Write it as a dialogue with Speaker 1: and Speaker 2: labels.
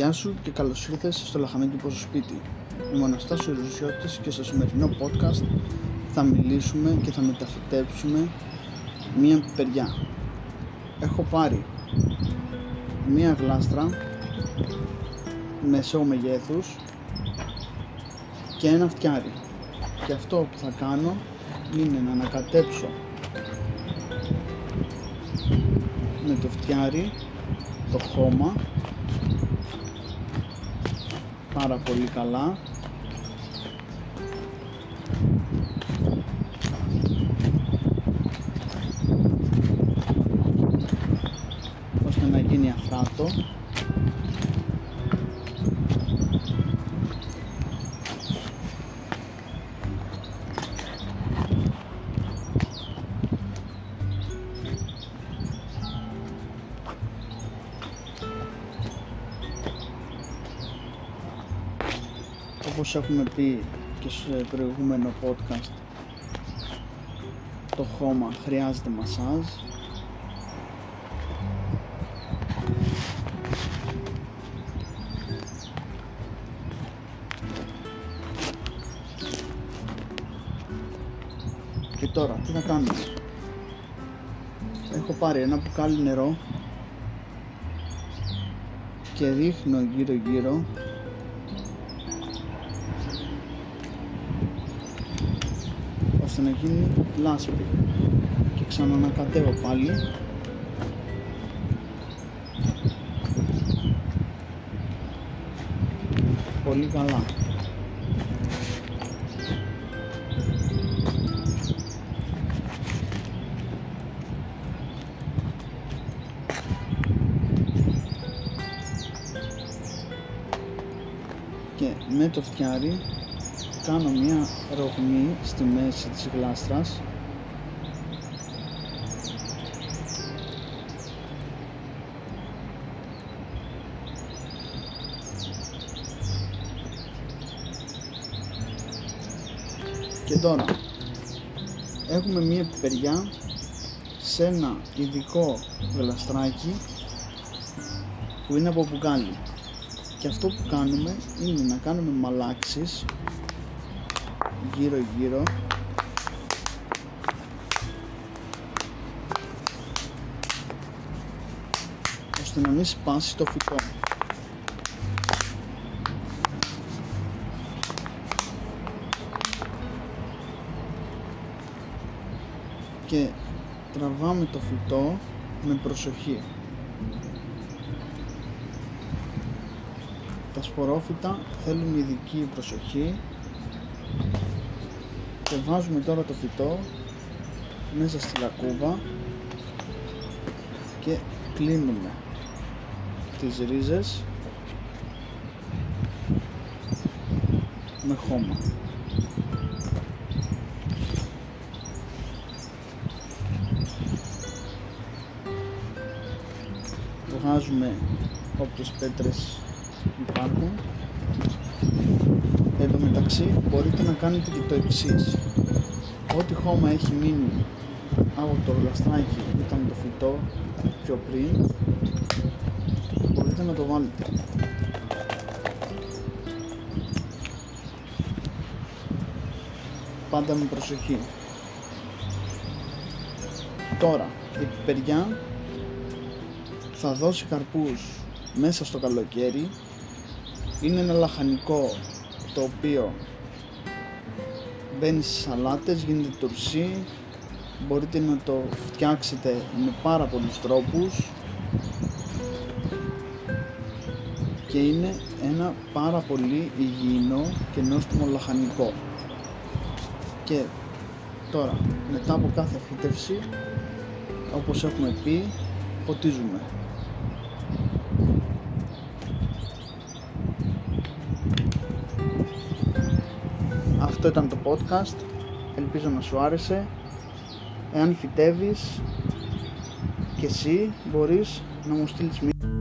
Speaker 1: Γεια σου και καλώς ήρθες στο Λαχανάκι από σπίτι. Είμαι ο Αναστάσιος Ρουσιώτης και στο σημερινό podcast θα μιλήσουμε και θα μεταφυτέψουμε μία παιδιά. Έχω πάρει μία γλάστρα μεσαίου μεγέθους και ένα φτιάρι. Και αυτό που θα κάνω είναι να ανακατέψω με το φτιάρι το χώμα πάρα πολύ καλά. Ώστε να γίνει αφράτο όπως έχουμε πει και σε προηγούμενο podcast το χώμα χρειάζεται μασάζ. Και τώρα τι θα κάνουμε; Έχω πάρει ένα μπουκάλι νερό και ρίχνω γύρω γύρω ώστε να γίνει λάσπη. Και ξανανακατεύω πάλι. Πολύ καλά. Και με το φτιάρι κάνω μια ρογμή στη μέση της γλάστρας. Και τώρα έχουμε μια πιπεριά σε ένα ειδικό γλαστράκι που είναι από μπουκάλι και αυτό που κάνουμε είναι να κάνουμε μαλάξεις γύρω γύρω. Ώστε να μην σπάσει το φυτό. Και τραβάμε το φυτό με προσοχή. Τα σπορόφυτα θέλουν ειδική προσοχή και βάζουμε τώρα το φυτό μέσα στη λακκούβα και κλείνουμε τις ρίζες με χώμα. Βγάζουμε όποιες πέτρες υπάρχουν. Εν τω μεταξύ μπορείτε να κάνετε και το εξής. Ό,τι χώμα έχει μείνει από το γλαστράκι που ήταν το φυτό πιο πριν μπορείτε να το βάλετε. Πάντα με προσοχή. Τώρα η πιπεριά θα δώσει καρπούς μέσα στο καλοκαίρι είναι ένα λαχανικό το οποίο μπαίνει στις σαλάτες, γίνεται τουρσί. Μπορείτε να το φτιάξετε με πάρα πολλούς τρόπους. Και είναι ένα πάρα πολύ υγιεινό και νόστιμο λαχανικό. Και τώρα μετά από κάθε φύτευση όπως έχουμε πει ποτίζουμε Αυτό ήταν το podcast. Ελπίζω να σου άρεσε. Εάν φυτεύεις και εσύ μπορείς να μου στείλεις μία